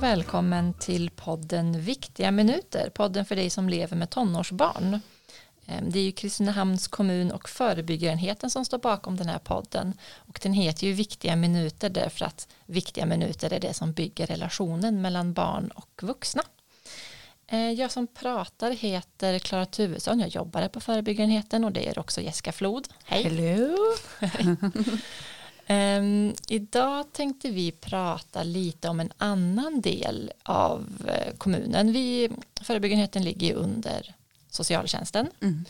och välkommen till podden Viktiga minuter, podden för dig som lever med tonårsbarn. Ehm, det är ju Kristinehamns kommun och förebyggarenheten som står bakom den här podden och den heter ju Viktiga minuter därför att viktiga minuter är det som bygger relationen mellan barn och vuxna. Ehm, jag som pratar heter Klara Tuvesson, jag jobbar på förebyggarenheten och det är också Jessica Flod. Hej! Hello. Um, idag tänkte vi prata lite om en annan del av uh, kommunen. Vi, förebyggarenheten ligger under socialtjänsten mm.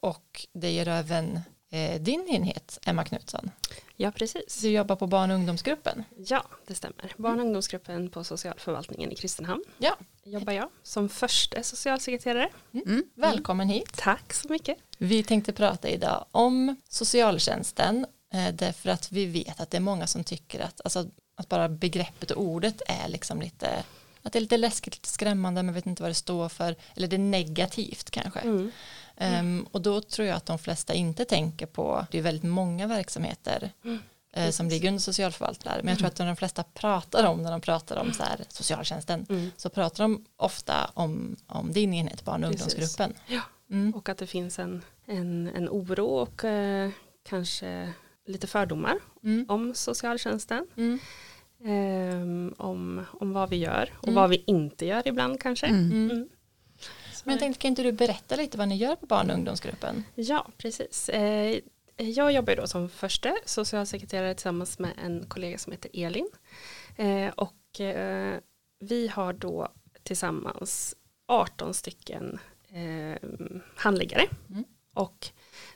och det ger även uh, din enhet, Emma Knutsson. Ja, precis. Du jobbar på barn och ungdomsgruppen. Ja, det stämmer. Barn och ungdomsgruppen på socialförvaltningen i Kristinehamn. Ja. Jobbar jag som första socialsekreterare. Mm. Mm. Välkommen hit. Tack så mycket. Vi tänkte prata idag om socialtjänsten Eh, därför att vi vet att det är många som tycker att, alltså, att bara begreppet och ordet är liksom lite att det är lite läskigt, lite skrämmande, man vet inte vad det står för, eller det är negativt kanske. Mm. Mm. Um, och då tror jag att de flesta inte tänker på, det är väldigt många verksamheter mm. uh, som ligger under socialförvaltare, men jag tror att de flesta pratar om, när de pratar om så här, socialtjänsten, mm. så pratar de ofta om, om din enhet, barn och ungdomsgruppen. Ja. Mm. Och att det finns en, en, en oro och uh, kanske lite fördomar mm. om socialtjänsten. Mm. Um, om, om vad vi gör och mm. vad vi inte gör ibland kanske. Mm. Mm. Mm. Men jag tänkte, kan inte du berätta lite vad ni gör på barn och ungdomsgruppen? Ja, precis. Eh, jag jobbar då som första socialsekreterare tillsammans med en kollega som heter Elin. Eh, och eh, vi har då tillsammans 18 stycken handläggare. Och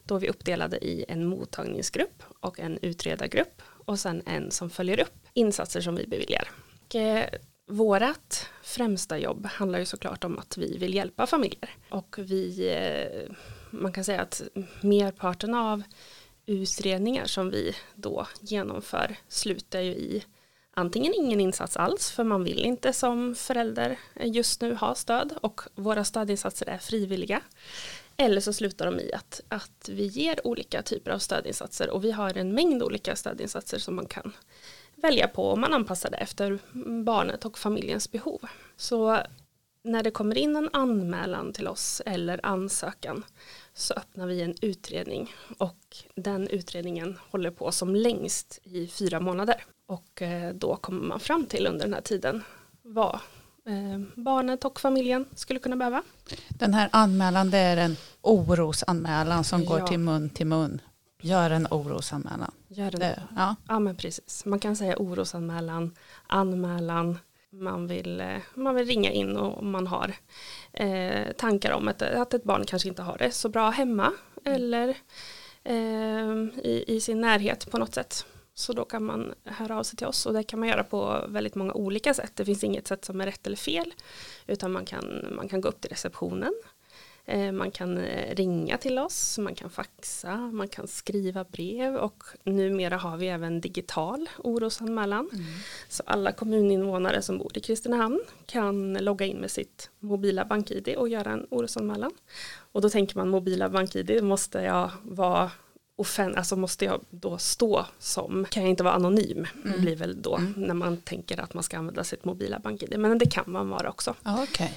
då är vi uppdelade i en mottagningsgrupp och en utredargrupp och sen en som följer upp insatser som vi beviljar. Och, eh, vårat främsta jobb handlar ju såklart om att vi vill hjälpa familjer och vi, eh, man kan säga att merparten av utredningar som vi då genomför slutar ju i antingen ingen insats alls för man vill inte som förälder just nu ha stöd och våra stödinsatser är frivilliga eller så slutar de i att, att vi ger olika typer av stödinsatser och vi har en mängd olika stödinsatser som man kan välja på om man anpassar det efter barnet och familjens behov. Så när det kommer in en anmälan till oss eller ansökan så öppnar vi en utredning och den utredningen håller på som längst i fyra månader och eh, då kommer man fram till under den här tiden vad barnet och familjen skulle kunna behöva. Den här anmälan det är en orosanmälan som ja. går till mun till mun. Gör en orosanmälan. Gör en, det, ja. ja men precis. Man kan säga orosanmälan, anmälan, man vill, eh, man vill ringa in och man har eh, tankar om att, att ett barn kanske inte har det så bra hemma mm. eller eh, i, i sin närhet på något sätt. Så då kan man höra av sig till oss och det kan man göra på väldigt många olika sätt. Det finns inget sätt som är rätt eller fel utan man kan, man kan gå upp till receptionen. Eh, man kan eh, ringa till oss, man kan faxa, man kan skriva brev och numera har vi även digital orosanmälan. Mm. Så alla kommuninvånare som bor i Kristinehamn kan logga in med sitt mobila bank-id och göra en orosanmälan. Och då tänker man mobila bank-id måste jag vara offen alltså måste jag då stå som, kan jag inte vara anonym, mm. blir väl då mm. när man tänker att man ska använda sitt mobila bank-id, men det kan man vara också. Ah, okay.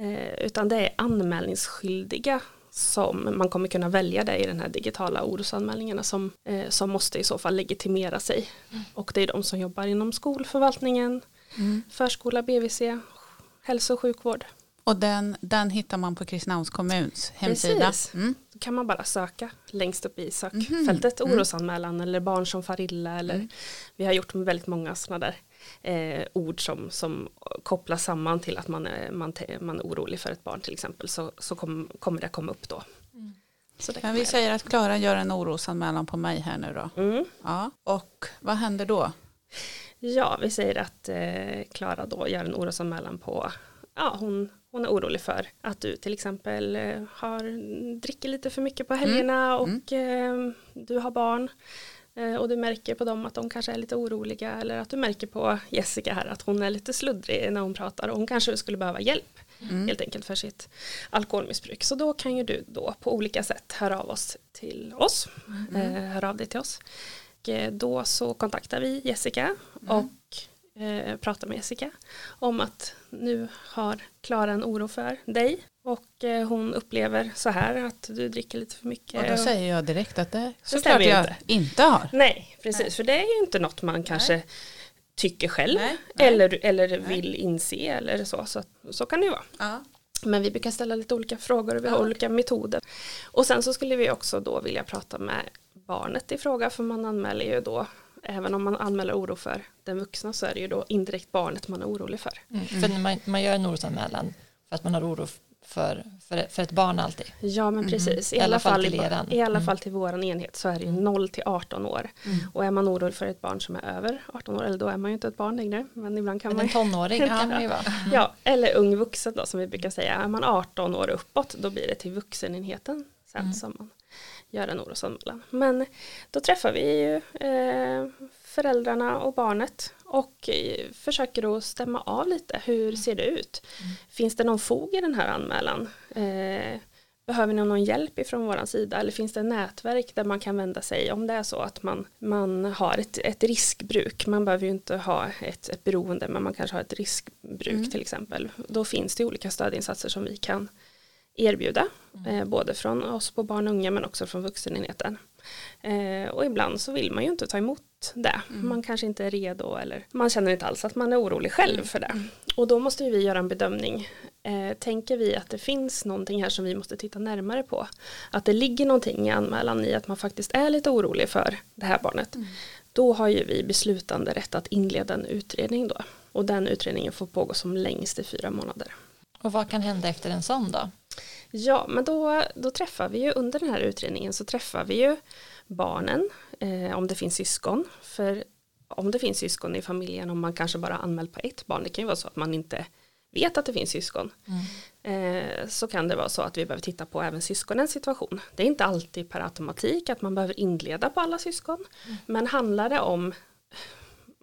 eh, utan det är anmälningsskyldiga som man kommer kunna välja det i den här digitala orosanmälningarna som, eh, som måste i så fall legitimera sig. Mm. Och det är de som jobbar inom skolförvaltningen, mm. förskola, BVC, hälso och sjukvård. Och den, den hittar man på Kristinehamns kommuns hemsida. Precis. Mm. Kan man bara söka längst upp i sökfältet mm. orosanmälan eller barn som far illa. Eller, mm. Vi har gjort väldigt många sådana där eh, ord som, som kopplas samman till att man är, man, man är orolig för ett barn till exempel. Så, så kom, kommer det komma upp då. Mm. Men vi säger att Klara gör en orosanmälan på mig här nu då. Mm. Ja. Och vad händer då? Ja, vi säger att eh, Klara eh, då gör en orosanmälan på ja, hon, hon är orolig för att du till exempel eh, har dricker lite för mycket på helgerna mm. och mm. Eh, du har barn eh, och du märker på dem att de kanske är lite oroliga eller att du märker på Jessica här att hon är lite sluddrig när hon pratar och hon kanske skulle behöva hjälp mm. helt enkelt för sitt alkoholmissbruk. Så då kan ju du då på olika sätt höra av oss till oss, mm. höra av dig till oss. Och då så kontaktar vi Jessica mm. och eh, prata med Jessica om att nu har Klara en oro för dig och eh, hon upplever så här att du dricker lite för mycket. Och då säger jag direkt att det Så såklart jag inte. inte har. Nej, precis, Nej. för det är ju inte något man kanske tycker själv Nej, nej. eller, eller vill inse eller så. Så, så kan det ju vara. Ja. Men vi brukar ställa lite olika frågor och vi har Ja. olika metoder. Och sen så skulle vi också då vilja prata med barnet i fråga för man anmäler ju då Även om man anmäler oro för den vuxna så är det ju då indirekt barnet man är orolig för. Mm. För när man, man gör en orosanmälan för att man har oro för, för, för ett barn alltid. Ja men precis, i, I alla fall till i, eran. i alla Mm. fall till våran enhet så är det ju 0 till 18 år. Och är man orolig för ett barn som är över 18 år, eller då är man ju inte ett barn längre, men ibland kan Men man en ju tonåring kan man ju vara. Ja, eller ung vuxen då som vi brukar säga. Är man 18 år uppåt då blir det till vuxenenheten sen Mm. som man gör en orosanmälan. Men då träffar vi ju eh, föräldrarna och barnet och eh, försöker att stämma av lite. Hur ser det ut? Finns det någon fog i den här anmälan? Eh, Behöver ni någon hjälp ifrån våran sida eller finns det ett nätverk där man kan vända sig om det är så att man, man har ett, ett riskbruk. Man behöver ju inte ha ett, ett beroende men man kanske har ett riskbruk till exempel. Då finns det olika stödinsatser som vi kan erbjuda. Eh, både från oss på barn och unga men också från vuxenenheten. Eh, och ibland så vill man ju inte ta emot det. Man kanske inte är redo eller man känner inte alls att man är orolig själv för det. Och då måste vi göra en bedömning. Eh, tänker vi att det finns någonting här som vi måste titta närmare på. Att det ligger någonting i anmälan i att man faktiskt är lite orolig för det här barnet. Då har ju vi beslutande rätt att inleda en utredning då. Och den utredningen får pågå som längst i fyra månader. Och vad kan hända efter en sån då? Ja, men då, då träffar vi ju under den här utredningen så träffar vi ju barnen eh, om det finns syskon. För om det finns syskon i familjen, om man kanske bara anmält på ett barn, det kan ju vara så att man inte vet att det finns syskon. Eh, så kan det vara så att vi behöver titta på även syskonens situation. Det är inte alltid per automatik att man behöver inleda på alla syskon. Men handlar det om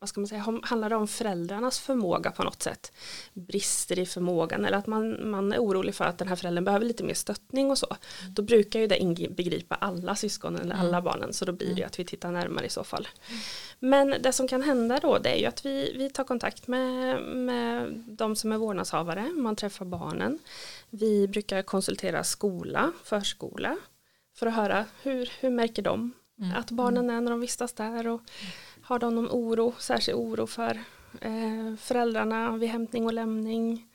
vad ska man säga, handlar det om föräldrarnas förmåga på något sätt? Brister i förmågan eller att man, man är orolig för att den här föräldern behöver lite mer stöttning och så. Då brukar ju det inbegripa alla syskon eller alla barnen så då blir det ju att vi tittar närmare i så fall. Men det som kan hända då det är ju att vi, vi tar kontakt med, med de som är vårdnadshavare, man träffar barnen. Vi brukar konsultera skola, förskola för att höra hur, hur märker de att barnen är när de vistas där och har de någon oro, särskild oro för eh, föräldrarna vid hämtning och lämning.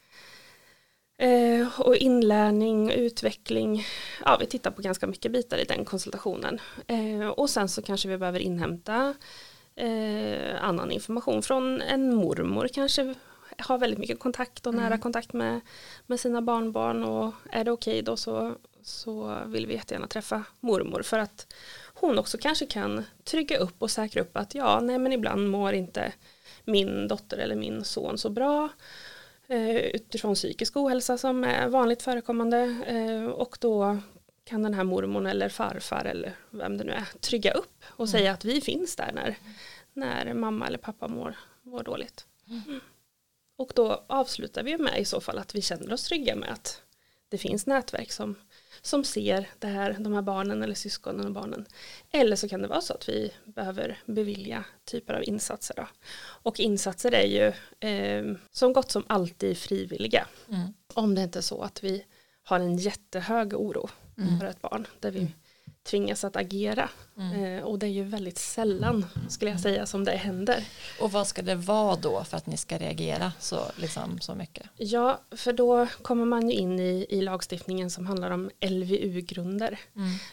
Eh, och inlärning, utveckling. Ja, vi tittar på ganska mycket bitar i den konsultationen. Eh, och sen så kanske vi behöver inhämta eh, annan information från en mormor kanske har väldigt mycket kontakt och nära kontakt med, med sina barnbarn och är det okej då så, så vill vi jättegärna träffa mormor för att hon också kanske kan trygga upp och säkra upp att ja, nej men ibland mår inte min dotter eller min son så bra eh, utifrån psykisk ohälsa som är vanligt förekommande eh, och då kan den här mormon eller farfar eller vem det nu är trygga upp och säga att vi finns där när, när mamma eller pappa mår, mår dåligt. Mm. Och då avslutar vi med i så fall att vi känner oss trygga med att det finns nätverk som, som ser det här, de här barnen eller syskonen och barnen. Eller så kan det vara så att vi behöver bevilja typer av insatser. Då. Och insatser är ju eh, som gott som alltid frivilliga. Mm. Om det inte är så att vi har en jättehög oro för ett barn där vi tvingas att agera. Eh, och det är ju väldigt sällan skulle jag säga som det händer. Och vad ska det vara då för att ni ska reagera så, liksom, så mycket? Ja, för då kommer man ju in i, i lagstiftningen som handlar om LVU-grunder,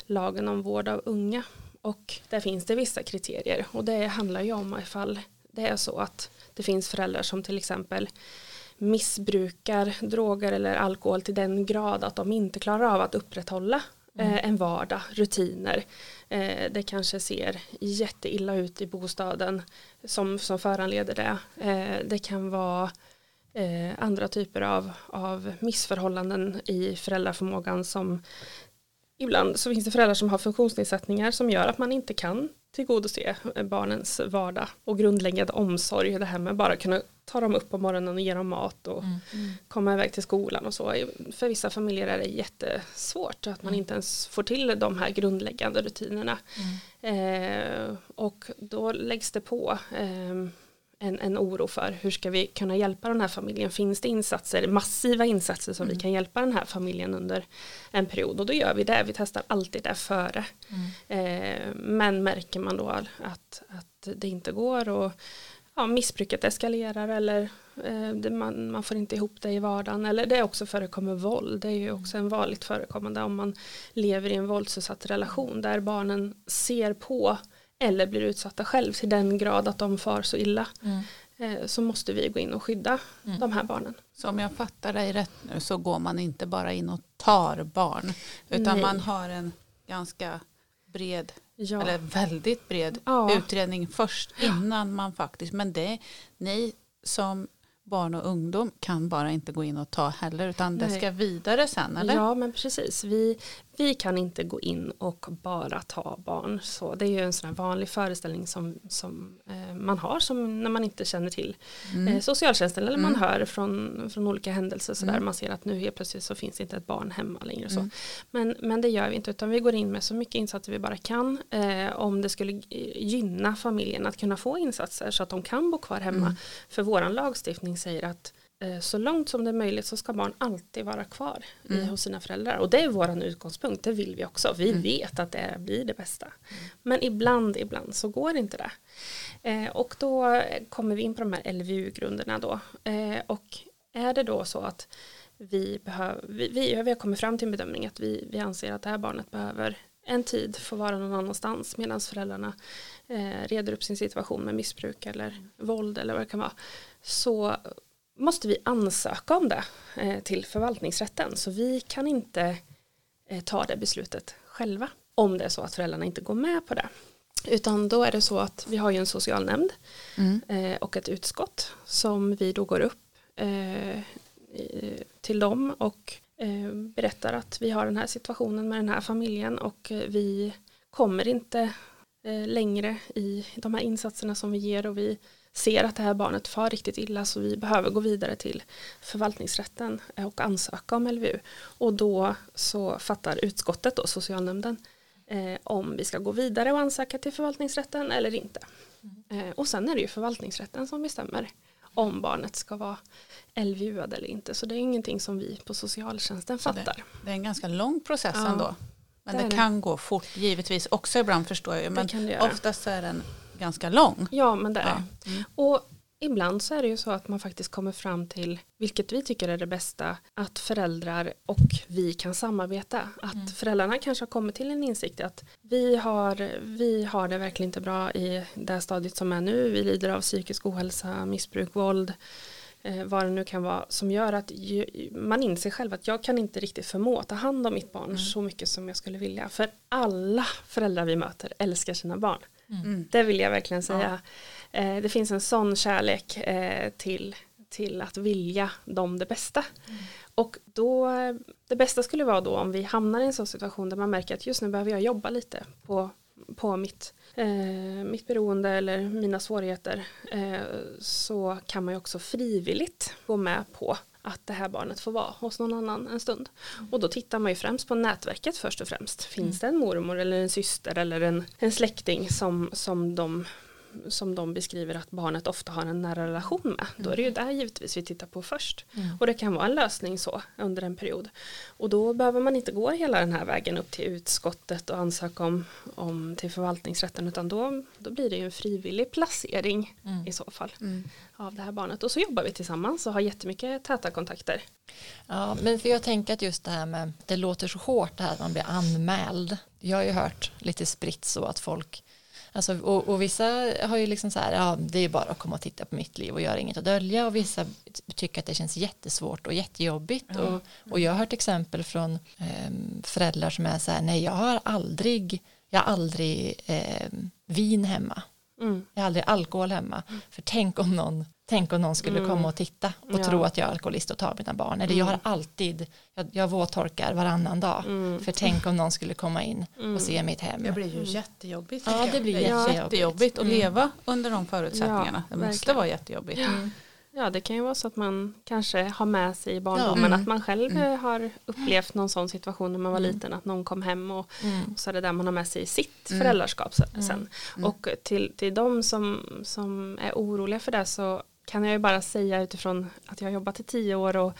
lagen om vård av unga. Och där finns det vissa kriterier och det handlar ju om ifall det är så att det finns föräldrar som till exempel missbrukar droger eller alkohol till den grad att de inte klarar av att upprätthålla Mm. eh, en vardag, rutiner. Eh, det kanske ser jätteilla ut i bostaden som, som föranleder det. Eh, det kan vara eh, andra typer av, av missförhållanden i föräldraförmågan som ibland så finns det föräldrar som har funktionsnedsättningar som gör att man inte kan tillgodose barnens vardag och grundläggande omsorg. Det här med bara kunna ta dem upp på morgonen och ge dem mat och komma iväg till skolan och så. För vissa familjer är det jättesvårt att man inte ens får till de här grundläggande rutinerna. Eh, och då läggs det på eh, en, en oro för hur ska vi kunna hjälpa den här familjen. Finns det insatser, massiva insatser som mm. vi kan hjälpa den här familjen under en period och då gör vi det. Vi testar alltid det före. Mm. Eh, men märker man då att, att det inte går och ja, missbruket eskalerar eller eh, man, man får inte ihop det i vardagen eller det också förekommer våld. Det är ju också en vanligt förekommande om man lever i en våldsutsatt relation där barnen ser på eller blir utsatta själv till den grad att de far så illa. Mm. Eh, så måste vi gå in och skydda mm. de här barnen. Så om jag fattar dig rätt nu så går man inte bara in och tar barn utan Nej. man har en ganska bred ja. eller väldigt bred ja. utredning först innan man faktiskt, men det ni som barn och ungdom kan bara inte gå in och ta heller utan Nej. det ska vidare sen eller? Ja men precis, vi, vi kan inte gå in och bara ta barn. Så det är ju en sån här vanlig föreställning som, som eh, man har som när man inte känner till mm. eh, socialtjänsten eller mm. man hör från, från olika händelser så mm. man ser att nu helt plötsligt så finns inte ett barn hemma längre. Så. Mm. Men, men det gör vi inte utan vi går in med så mycket insatser vi bara kan eh, om det skulle gynna familjen att kunna få insatser så att de kan bo kvar hemma. Mm. För våran lagstiftning säger att så långt som det är möjligt så ska barn alltid vara kvar mm. hos sina föräldrar. Och det är vår utgångspunkt, det vill vi också. Vi mm. vet att det blir det bästa. Men ibland, ibland så går inte det. Eh, och då kommer vi in på de här LVU-grunderna då. Eh, och är det då så att vi, behöver, vi, vi, vi har kommit fram till en bedömning att vi, vi anser att det här barnet behöver en tid få vara någon annanstans medan föräldrarna eh, reder upp sin situation med missbruk eller våld eller vad det kan vara. Så måste vi ansöka om det eh, till förvaltningsrätten. Så vi kan inte eh, ta det beslutet själva om det är så att föräldrarna inte går med på det. Utan då är det så att vi har ju en socialnämnd mm. Eh, och ett utskott som vi då går upp till dem och berättar att vi har den här situationen med den här familjen och vi kommer inte längre i de här insatserna som vi ger och vi ser att det här barnet far riktigt illa så vi behöver gå vidare till förvaltningsrätten och ansöka om LVU. Och då så fattar utskottet och socialnämnden eh, om vi ska gå vidare och ansöka till förvaltningsrätten eller inte. Mm. Eh, och sen är det ju förvaltningsrätten som bestämmer om barnet ska vara LVU eller inte. Så det är ingenting som vi på socialtjänsten fattar. Det, det, är en ganska lång process ja, ändå. Men det, det kan gå fort givetvis också ibland förstår jag. Men oftast är den ganska lång. Ja men det är ja. mm. Och ibland så är det ju så att man faktiskt kommer fram till, vilket vi tycker är det bästa, att föräldrar och vi kan samarbeta. Att mm. föräldrarna kanske har kommit till en insikt att vi har, vi har det verkligen inte bra i det stadiet som är nu. Vi lider av psykisk ohälsa, missbruk, våld eh, vad det nu kan vara, som gör att ju, man inser själv att jag kan inte riktigt förmå ta hand om mitt barn mm. så mycket som jag skulle vilja. För alla föräldrar vi möter älskar sina barn. Mm. Det vill jag verkligen säga. Ja. Eh, det finns en sån kärlek eh, till, till att vilja dem det bästa. Mm. Och då, det bästa skulle vara då om vi hamnar i en sån situation där man märker att just nu behöver jag jobba lite på, på mitt, eh, mitt beroende eller mina svårigheter. Eh, så kan man ju också frivilligt gå med på att det här barnet får vara hos någon annan en stund. Och då tittar man ju främst på nätverket först och främst. Finns det en mormor eller en syster eller en, en släkting som, som de som de beskriver att barnet ofta har en nära relation med. Då är det ju mm. där givetvis vi tittar på först. Mm. Och det kan vara en lösning så under en period. Och då behöver man inte gå hela den här vägen upp till utskottet och ansöka om, om till förvaltningsrätten utan då, då blir det ju en frivillig placering mm. i så fall mm. av det här barnet. Och så jobbar vi tillsammans och har jättemycket täta kontakter. Ja, men för jag tänker att just det här med det låter så hårt det här att man blir anmäld. Jag har ju hört lite spritt så att folk Alltså, och, och, vissa har ju liksom så här, ja det är bara att komma och titta på mitt liv och göra inget att dölja och vissa tycker att det känns jättesvårt och jättejobbigt mm. och, och jag har hört exempel från eh, föräldrar som är så här, nej jag har aldrig, jag har aldrig eh, vin hemma, mm. jag har aldrig alkohol hemma, mm. för tänk om någon Tänk om någon skulle mm. komma och titta och ja. tro att jag är alkoholist och tar mina barn. Eller mm. jag har alltid, jag, jag våttorkar varannan dag. Mm. För tänk om någon skulle komma in och mm. se mitt hem. Det blir ju jättejobbigt. Ja, det blir jättejobbigt. jättejobbigt att mm. leva under de förutsättningarna. Ja, det måste verkligen. vara jättejobbigt. Ja. Ja, det kan ju vara så att man kanske har med sig i barndomen ja. att man själv mm. har upplevt någon sån situation när man var mm. liten, att någon kom hem och, mm. och, så är det där man har med sig i sitt mm. föräldraskap sen. Mm. Mm. Och till, till de som, som är oroliga för det så kan jag ju bara säga utifrån att jag har jobbat i tio år och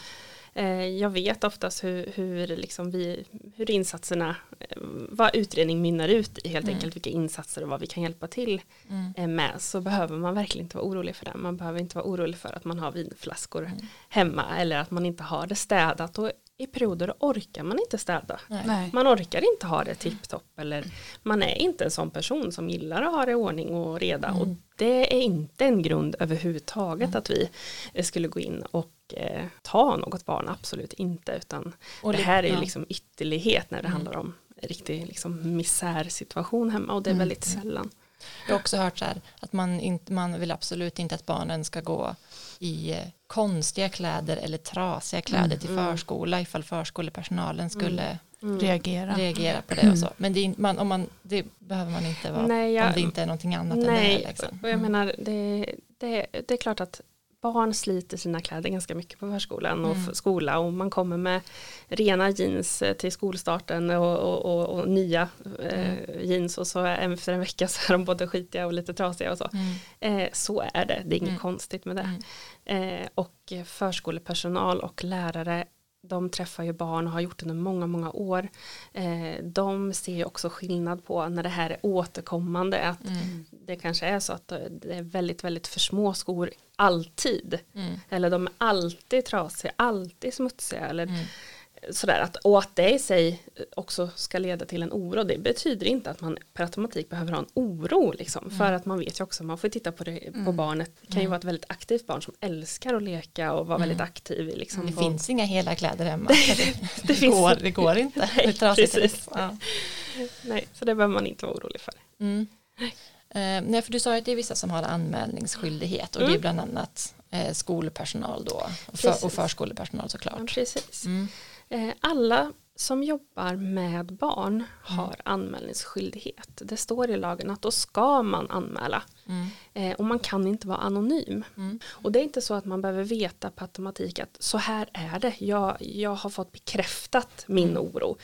Eh, jag vet oftast hur, hur, liksom vi, hur insatserna, eh, vad utredning mynnar ut i helt mm. enkelt, vilka insatser och vad vi kan hjälpa till mm. Eh, med, så behöver man verkligen inte vara orolig för det. Man behöver inte vara orolig för att man har vinflaskor mm. hemma eller att man inte har det städat. Och i perioder orkar man inte städa. Nej. Man orkar inte ha det tipptopp eller man är inte en sån person som gillar att ha det i ordning och reda. Mm. Och det är inte en grund överhuvudtaget mm. att vi skulle gå in och eh, ta något barn, absolut inte. Utan och det här är ju liksom ytterlighet när det mm. handlar om riktig liksom, misärsituation hemma och det är mm. väldigt sällan. Jag har också hört så här att man, inte, man vill absolut inte att barnen ska gå i konstiga kläder eller trasiga kläder mm. till förskola ifall förskolepersonalen skulle mm. reagera. reagera på det och så. Men det, man, om man, det behöver man inte vara nej, jag, om det inte är någonting annat nej, än det. Liksom. Och jag menar, det, det, det är klart att barn sliter sina kläder ganska mycket på förskolan och mm. skola och man kommer med rena jeans eh, till skolstarten och, och, och, och nya eh, mm. jeans och så efter en vecka så är de både skitiga och lite trasiga och så. Mm. Eh, så är det, det är inget mm. konstigt med det. Mm. Eh, och förskolepersonal och lärare de träffar ju barn och har gjort det under många, många år. Eh, de ser ju också skillnad på när det här är återkommande. Att mm. Det kanske är så att det är väldigt, väldigt för små skor alltid. Mm. Eller de är alltid trasiga, alltid smutsiga. Eller, mm sådär att, att det i sig också ska leda till en oro. Det betyder inte att man per automatik behöver ha en oro. Liksom, mm. För att man vet ju också, man får titta på, det, på mm. barnet. Det kan ju mm. vara ett väldigt aktivt barn som älskar att leka och vara väldigt mm. aktiv. Liksom, det finns inga hela kläder hemma. det, det, det, går, det går inte. Nej, precis. Ja. Nej, så det behöver man inte vara orolig för. Mm. Eh, nej, för du sa att det är vissa som har anmälningsskyldighet och mm. det är bland annat eh, skolpersonal då och, för, och förskolepersonal såklart. Ja, precis. Mm. Eh, alla som jobbar med barn mm. har anmälningsskyldighet. Det står i lagen att då ska man anmäla. Mm. Eh, och man kan inte vara anonym. Mm. Och det är inte så att man behöver veta på automatik att så här är det. Jag, jag har fått bekräftat min mm. oro.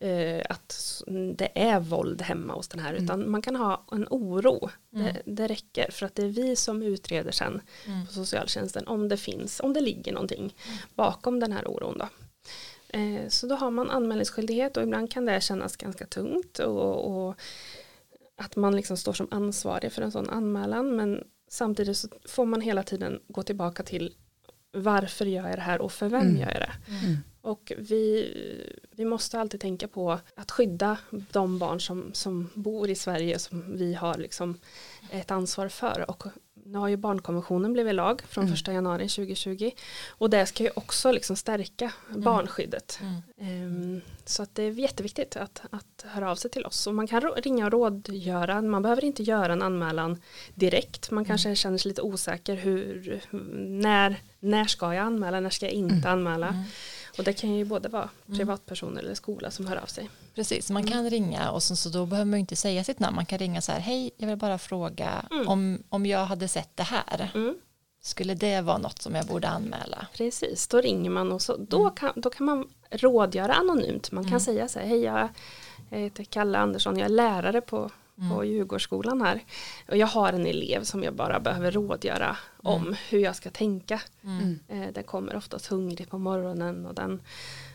Eh, att det är våld hemma hos den här. Mm. Utan man kan ha en oro. Mm. Det, det, räcker för att det är vi som utreder sen på socialtjänsten om det finns, om det ligger någonting bakom den här oron. Då. Eh, så då har man anmälningsskyldighet och ibland kan det kännas ganska tungt och, och att man liksom står som ansvarig för en sån anmälan men samtidigt så får man hela tiden gå tillbaka till varför gör jag det här och för vem mm. gör jag det. Mm. Och vi, vi måste alltid tänka på att skydda de barn som, som bor i Sverige som vi har liksom ett ansvar för och nu har ju barnkonventionen blivit lag från mm. 1 januari 2020 och det ska ju också liksom stärka mm. barnskyddet. Mm. Um, så att det är jätteviktigt att, att höra av sig till oss och man kan ringa och rådgöra, man behöver inte göra en anmälan direkt, man kanske mm. känner sig lite osäker hur, när, när ska jag anmäla, när ska jag inte mm. anmäla. Och det kan ju både vara mm. privatpersoner eller skola som hör av sig. Precis, man kan mm. ringa och så, så då behöver man inte säga sitt namn. Man kan ringa så här, hej, jag vill bara fråga mm. om, om jag hade sett det här. Skulle det vara något som jag borde anmäla? Precis, då ringer man och så, då, kan, då kan man rådgöra anonymt. Man kan säga så här, hej, jag, jag heter Kalle Andersson, jag är lärare på mm. på Djurgårdsskolan här. Och jag har en elev som jag bara behöver rådgöra mm. om hur jag ska tänka. Mm. Eh, den kommer oftast hungrig på morgonen och den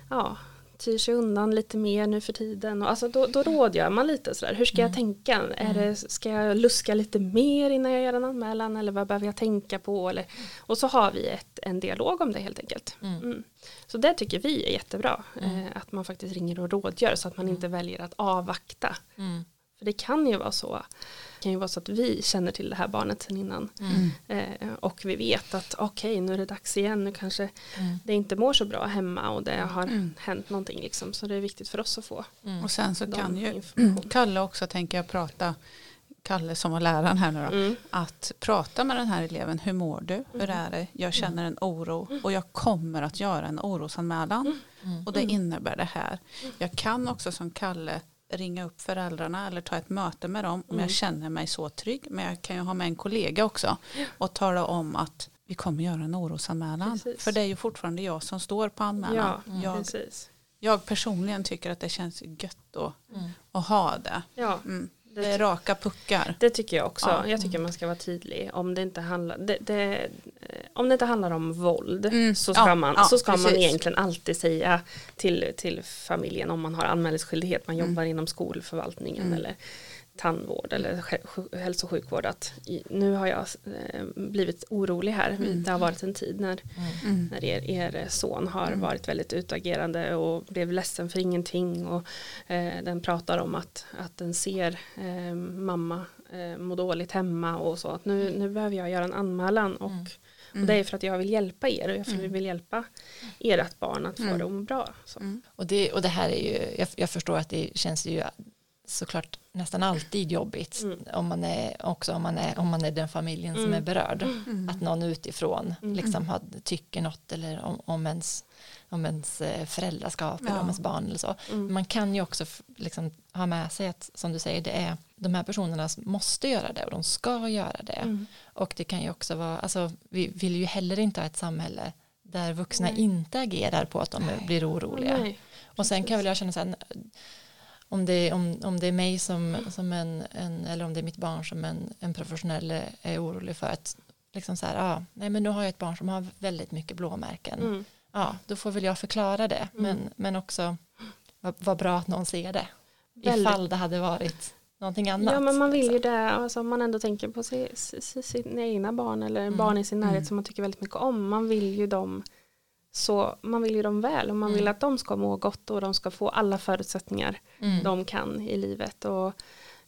ja, tyr sig undan lite mer nu för tiden. Och alltså då, då rådgör man lite sådär, hur ska jag mm. tänka? Är det, ska jag luska lite mer innan jag gör en anmälan eller vad behöver jag tänka på? Eller, och så har vi ett, en dialog om det helt enkelt. Mm. Mm. Så det tycker vi är jättebra, mm. eh, att man faktiskt ringer och rådgör så att man inte väljer att avvakta. Mm. För det kan ju vara så. Det kan ju vara så att vi känner till det här barnet sen innan. Mm. Eh, och vi vet att okej okay, nu är det dags igen. Nu kanske mm. det inte mår så bra hemma och det har mm. hänt någonting. Liksom. Så det är viktigt för oss att få. Mm. Och sen så kan ju Kalle också tänker jag prata Kalle som var läraren här nu då, mm. att prata med den här eleven, hur mår du, hur mm. är det, jag känner en oro och jag kommer att göra en orosanmälan och det innebär det här. Jag kan också som Kalle ringa upp föräldrarna eller ta ett möte med dem om mm. jag känner mig så trygg. Men jag kan ju ha med en kollega också och tala om att vi kommer göra en orosanmälan. Precis. För det är ju fortfarande jag som står på anmälan. Ja, jag, precis. jag personligen tycker att det känns gött att, mm. att ha det. Ja. Mm. Det raka puckar. Det tycker jag också. Ja. Jag tycker man ska vara tydlig. Om det inte handlar, det, det, om det inte handlar om våld mm. så ska, ja, man, ja, så ska man egentligen alltid säga till, till familjen om man har anmälningsskyldighet. Man mm. jobbar inom skolförvaltningen mm. eller tandvård eller hälso och sjukvård att nu har jag eh, blivit orolig här. Mm. Det har varit en tid när, mm. när er, er, son har mm. varit väldigt utagerande och blev ledsen för ingenting och eh, den pratar om att, att den ser eh, mamma eh, må dåligt hemma och så att nu, nu behöver jag göra en anmälan och mm. Och det är för att jag vill hjälpa er och jag vill mm. hjälpa ert barn att få mm. det att må bra. Mm. Och, det, och det här är ju, jag, jag, förstår att det känns ju såklart nästan alltid jobbigt mm. om man är också om man är, om man är den familjen mm. som är berörd mm. att någon utifrån mm. liksom har, tycker något eller om, om ens om ens eh, föräldraskap ja. eller om ens barn eller så. Mm. Man kan ju också liksom ha med sig att som du säger det är de här personerna måste göra det och de ska göra det. Mm. Och det kan ju också vara, alltså vi vill ju heller inte ha ett samhälle där vuxna Nej. inte agerar på att de Nej. blir oroliga. Nej. Och sen kan väl jag känna så här, om det, om, om det är mig som, som en, en, eller om det är mitt barn som en, en professionell är orolig för att liksom så här, ja, nej men nu har jag ett barn som har väldigt mycket blåmärken. Mm. Ja, då får väl jag förklara det. Mm. Men, men också vad, vad bra att någon ser det. Väldigt. Ifall det hade varit någonting annat. Ja men man vill ju liksom. det, alltså, om man ändå tänker på sina egna barn eller mm. barn i sin närhet mm. som man tycker väldigt mycket om. Man vill ju dem så man vill ju dem väl och man vill mm. att de ska må gott och de ska få alla förutsättningar mm. de kan i livet. Och,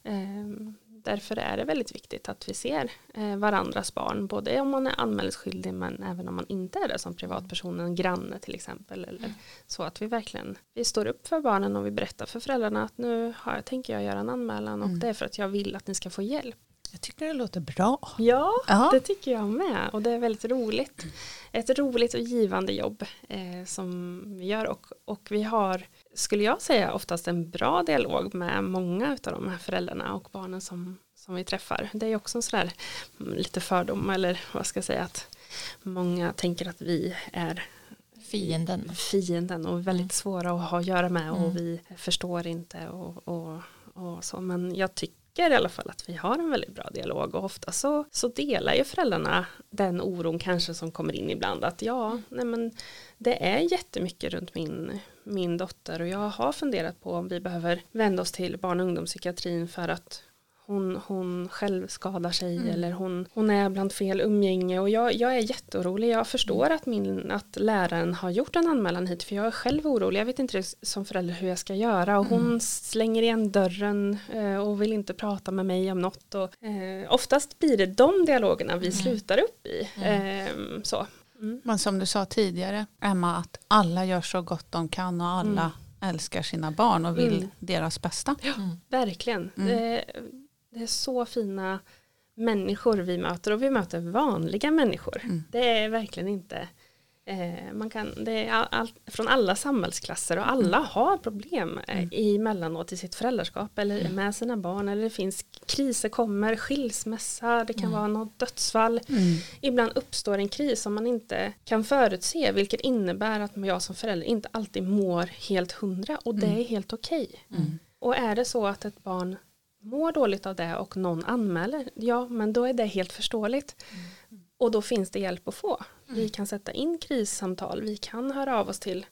eh, därför är det väldigt viktigt att vi ser eh, varandras barn, både om man är anmälningsskyldig men även om man inte är det som privatperson, en granne till exempel. Eller, mm. Så att vi verkligen vi står upp för barnen och vi berättar för föräldrarna att nu har, tänker jag göra en anmälan och mm. det är för att jag vill att ni ska få hjälp. Jag tycker det låter bra. Ja, Aha. det tycker jag med. Och det är väldigt roligt. Ett roligt och givande jobb eh, som vi gör. Och, och vi har, skulle jag säga, oftast en bra dialog med många av de här föräldrarna och barnen som, som vi träffar. Det är också en sådär mm, lite fördom eller vad ska jag säga att många tänker att vi är fienden. Fienden och väldigt mm. svåra att ha att göra med och mm. vi förstår inte och, och, och så. Men jag tycker tycker i alla fall att vi har en väldigt bra dialog och ofta så, så delar ju föräldrarna den oron kanske som kommer in ibland att ja, nej men det är jättemycket runt min, min dotter och jag har funderat på om vi behöver vända oss till barn och ungdomspsykiatrin för att hon, hon själv skadar sig mm. eller hon, hon är bland fel umgänge och jag, jag är jätteorolig. Jag förstår att, min, att läraren har gjort en anmälan hit för jag är själv orolig. Jag vet inte som förälder hur jag ska göra och hon mm. slänger igen dörren eh, och vill inte prata med mig om något. Och, eh, oftast blir det de dialogerna vi mm. slutar upp i. Eh, så. Mm. Men som du sa tidigare, Emma, att alla gör så gott de kan och alla mm. älskar sina barn och vill mm. deras bästa. Ja, verkligen. Det, det är så fina människor vi möter och vi möter vanliga människor. Mm. Det är verkligen inte eh, man kan, det är all, all, från alla samhällsklasser och alla mm. har problem eh, mm. emellanåt i sitt föräldraskap eller mm. med sina barn eller det finns kriser kommer, skilsmässa, det kan mm. vara något dödsfall. Mm. Ibland uppstår en kris som man inte kan förutse vilket innebär att jag som förälder inte alltid mår helt hundra och det är helt okej. Okay. Och är det så att ett barn mår dåligt av det och någon anmäler, ja men då är det helt förståeligt. Mm. Och då finns det hjälp att få. Mm. Vi kan sätta in krissamtal, vi kan höra av oss till,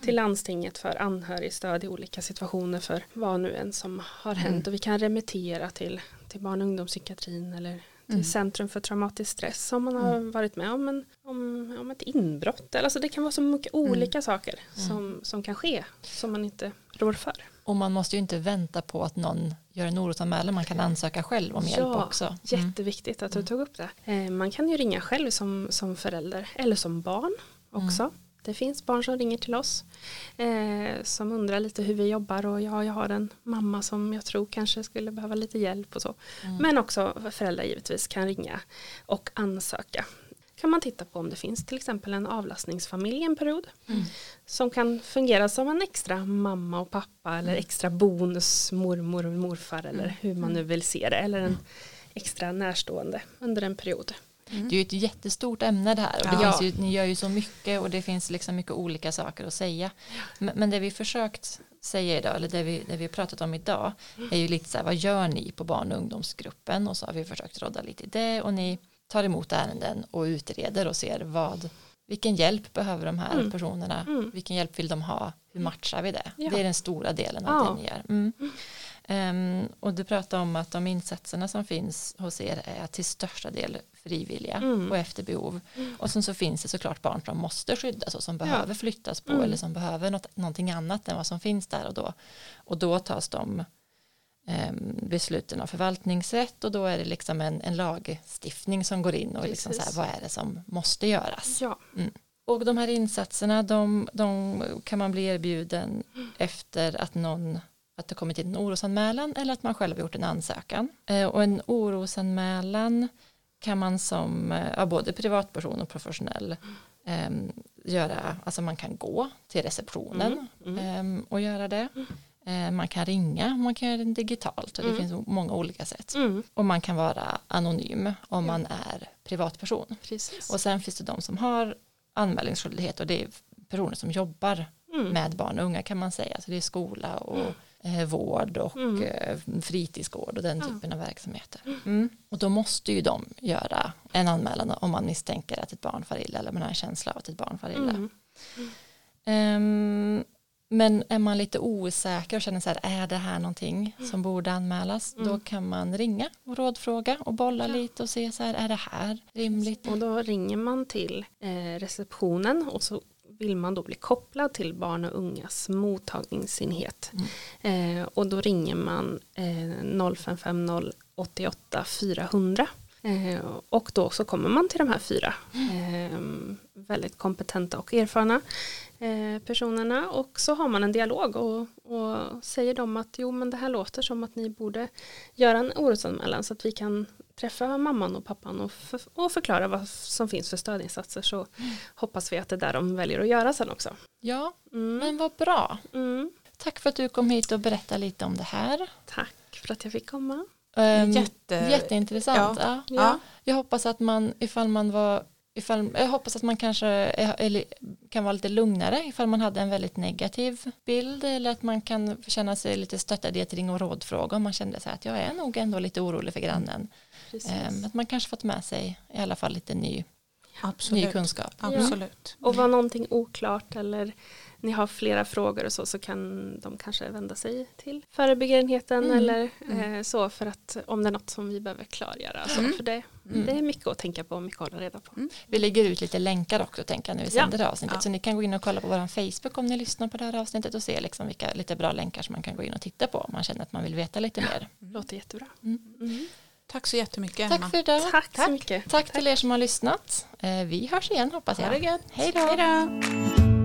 till landstinget för anhörigstöd i olika situationer för vad nu än som har hänt mm. och vi kan remittera till, till barn och ungdomspsykiatrin eller till mm. Centrum för traumatisk stress om man har mm. varit med om, en, om, om ett inbrott. Alltså det kan vara så mycket mm. olika saker som, som kan ske som man inte rår för. Och man måste ju inte vänta på att någon gör en orosanmälan, man kan ansöka själv om hjälp ja, också. Mm. Jätteviktigt att du tog upp det. Eh, man kan ju ringa själv som, som förälder eller som barn också. Mm. Det finns barn som ringer till oss eh, som undrar lite hur vi jobbar och ja, jag har en mamma som jag tror kanske skulle behöva lite hjälp och så. Mm. Men också föräldrar givetvis kan ringa och ansöka kan man titta på om det finns till exempel en avlastningsfamilj en period. Mm. Som kan fungera som en extra mamma och pappa eller mm. extra bonus mormor och morfar eller mm. hur man nu vill se det. Eller en mm. extra närstående under en period. Mm. Det är ju ett jättestort ämne det här och det ja. ju, ni gör ju så mycket och det finns liksom mycket olika saker att säga. Men, men det vi försökt säga idag, eller det vi, det vi har pratat om idag, är ju lite så här, vad gör ni på barn och ungdomsgruppen? Och så har vi försökt råda lite i det och ni tar emot ärenden och utreder och ser vad, vilken hjälp behöver de här mm. personerna, mm. vilken hjälp vill de ha, hur matchar vi det? Ja. Det är den stora delen av ja. det ni gör. Mm. Um, och du pratar om att de insatserna som finns hos er är till största del frivilliga mm. och efter behov. Mm. Och sen så finns det såklart barn som måste skyddas och som behöver flyttas på mm. eller som behöver något, någonting annat än vad som finns där och då. Och då tas de besluten av förvaltningsrätt och då är det liksom en, en lagstiftning som går in och liksom så här, vad är det som måste göras. Ja. Mm. Och de här insatserna de, de kan man bli erbjuden mm. efter att någon att det kommit in en orosanmälan eller att man själv har gjort en ansökan. Eh, och en orosanmälan kan man som eh, ja, både privatperson och professionell eh, göra, alltså man kan gå till receptionen mm. Mm. Eh, och göra det. Eh, man kan ringa, man kan göra det digitalt och det mm. finns många olika sätt. Mm. Och man kan vara anonym om man är privatperson. Precis. Och sen finns det de som har anmälningsskyldighet och det är personer som jobbar mm. med barn och unga kan man säga. Så det är skola och eh, vård och mm. eh, fritidsgård och den typen av verksamheter. Mm. Och då måste ju de göra en anmälan om man misstänker att ett barn far illa eller man har en känsla av att ett barn far illa. Um, men är man lite osäker och känner så här, är det här någonting mm. som borde anmälas, mm. då kan man ringa och rådfråga och bolla ja. lite och se så här, är det här rimligt? Och då ringer man till eh, receptionen och så vill man då bli kopplad till barn och ungas mottagningsenhet. Mm. Eh, och då ringer man eh, 0550 88 400. Eh, och då så kommer man till de här fyra eh, väldigt kompetenta och erfarna eh, personerna och så har man en dialog och, och säger de att jo men det här låter som att ni borde göra en orosanmälan så att vi kan träffa mamman och pappan och, för, och förklara vad som finns för stödinsatser så mm. hoppas vi att det är där de väljer att göra sen också. Ja, mm. men vad bra. Mm. Tack för att du kom hit och berättade lite om det här. Tack för att jag fick komma. Um, Jätte... Jätteintressant. Ja. Ja. ja. Jag hoppas att man, ifall man var Ifall, jag hoppas att man kanske är, kan vara lite lugnare ifall man hade en väldigt negativ bild eller att man kan känna sig lite stöttad i ett ring och rådfråga om man kände sig att jag är nog ändå lite orolig för grannen. Um, att man kanske fått med sig i alla fall lite ny, ny kunskap. Absolut. Ja. Och var någonting oklart eller ni har flera frågor och så, så kan de kanske vända sig till förebyggarenheten mm. eller mm. Eh, så för att om det är något som vi behöver klargöra. Så, mm. För det, mm. det är mycket att tänka på och mycket att hålla reda på. Mm. Vi lägger ut lite länkar också tänker jag när vi sänder ja. det avsnittet. Ja. Så ni kan gå in och kolla på vår Facebook om ni lyssnar på det här avsnittet och se liksom vilka lite bra länkar som man kan gå in och titta på om man känner att man vill veta lite mer. Låter jättebra. Mm. Tack så jättemycket Tack för idag. Tack, Tack så mycket. Tack, Tack till er som har lyssnat. Eh, vi hörs igen hoppas jag. Ha det gött. Hej då.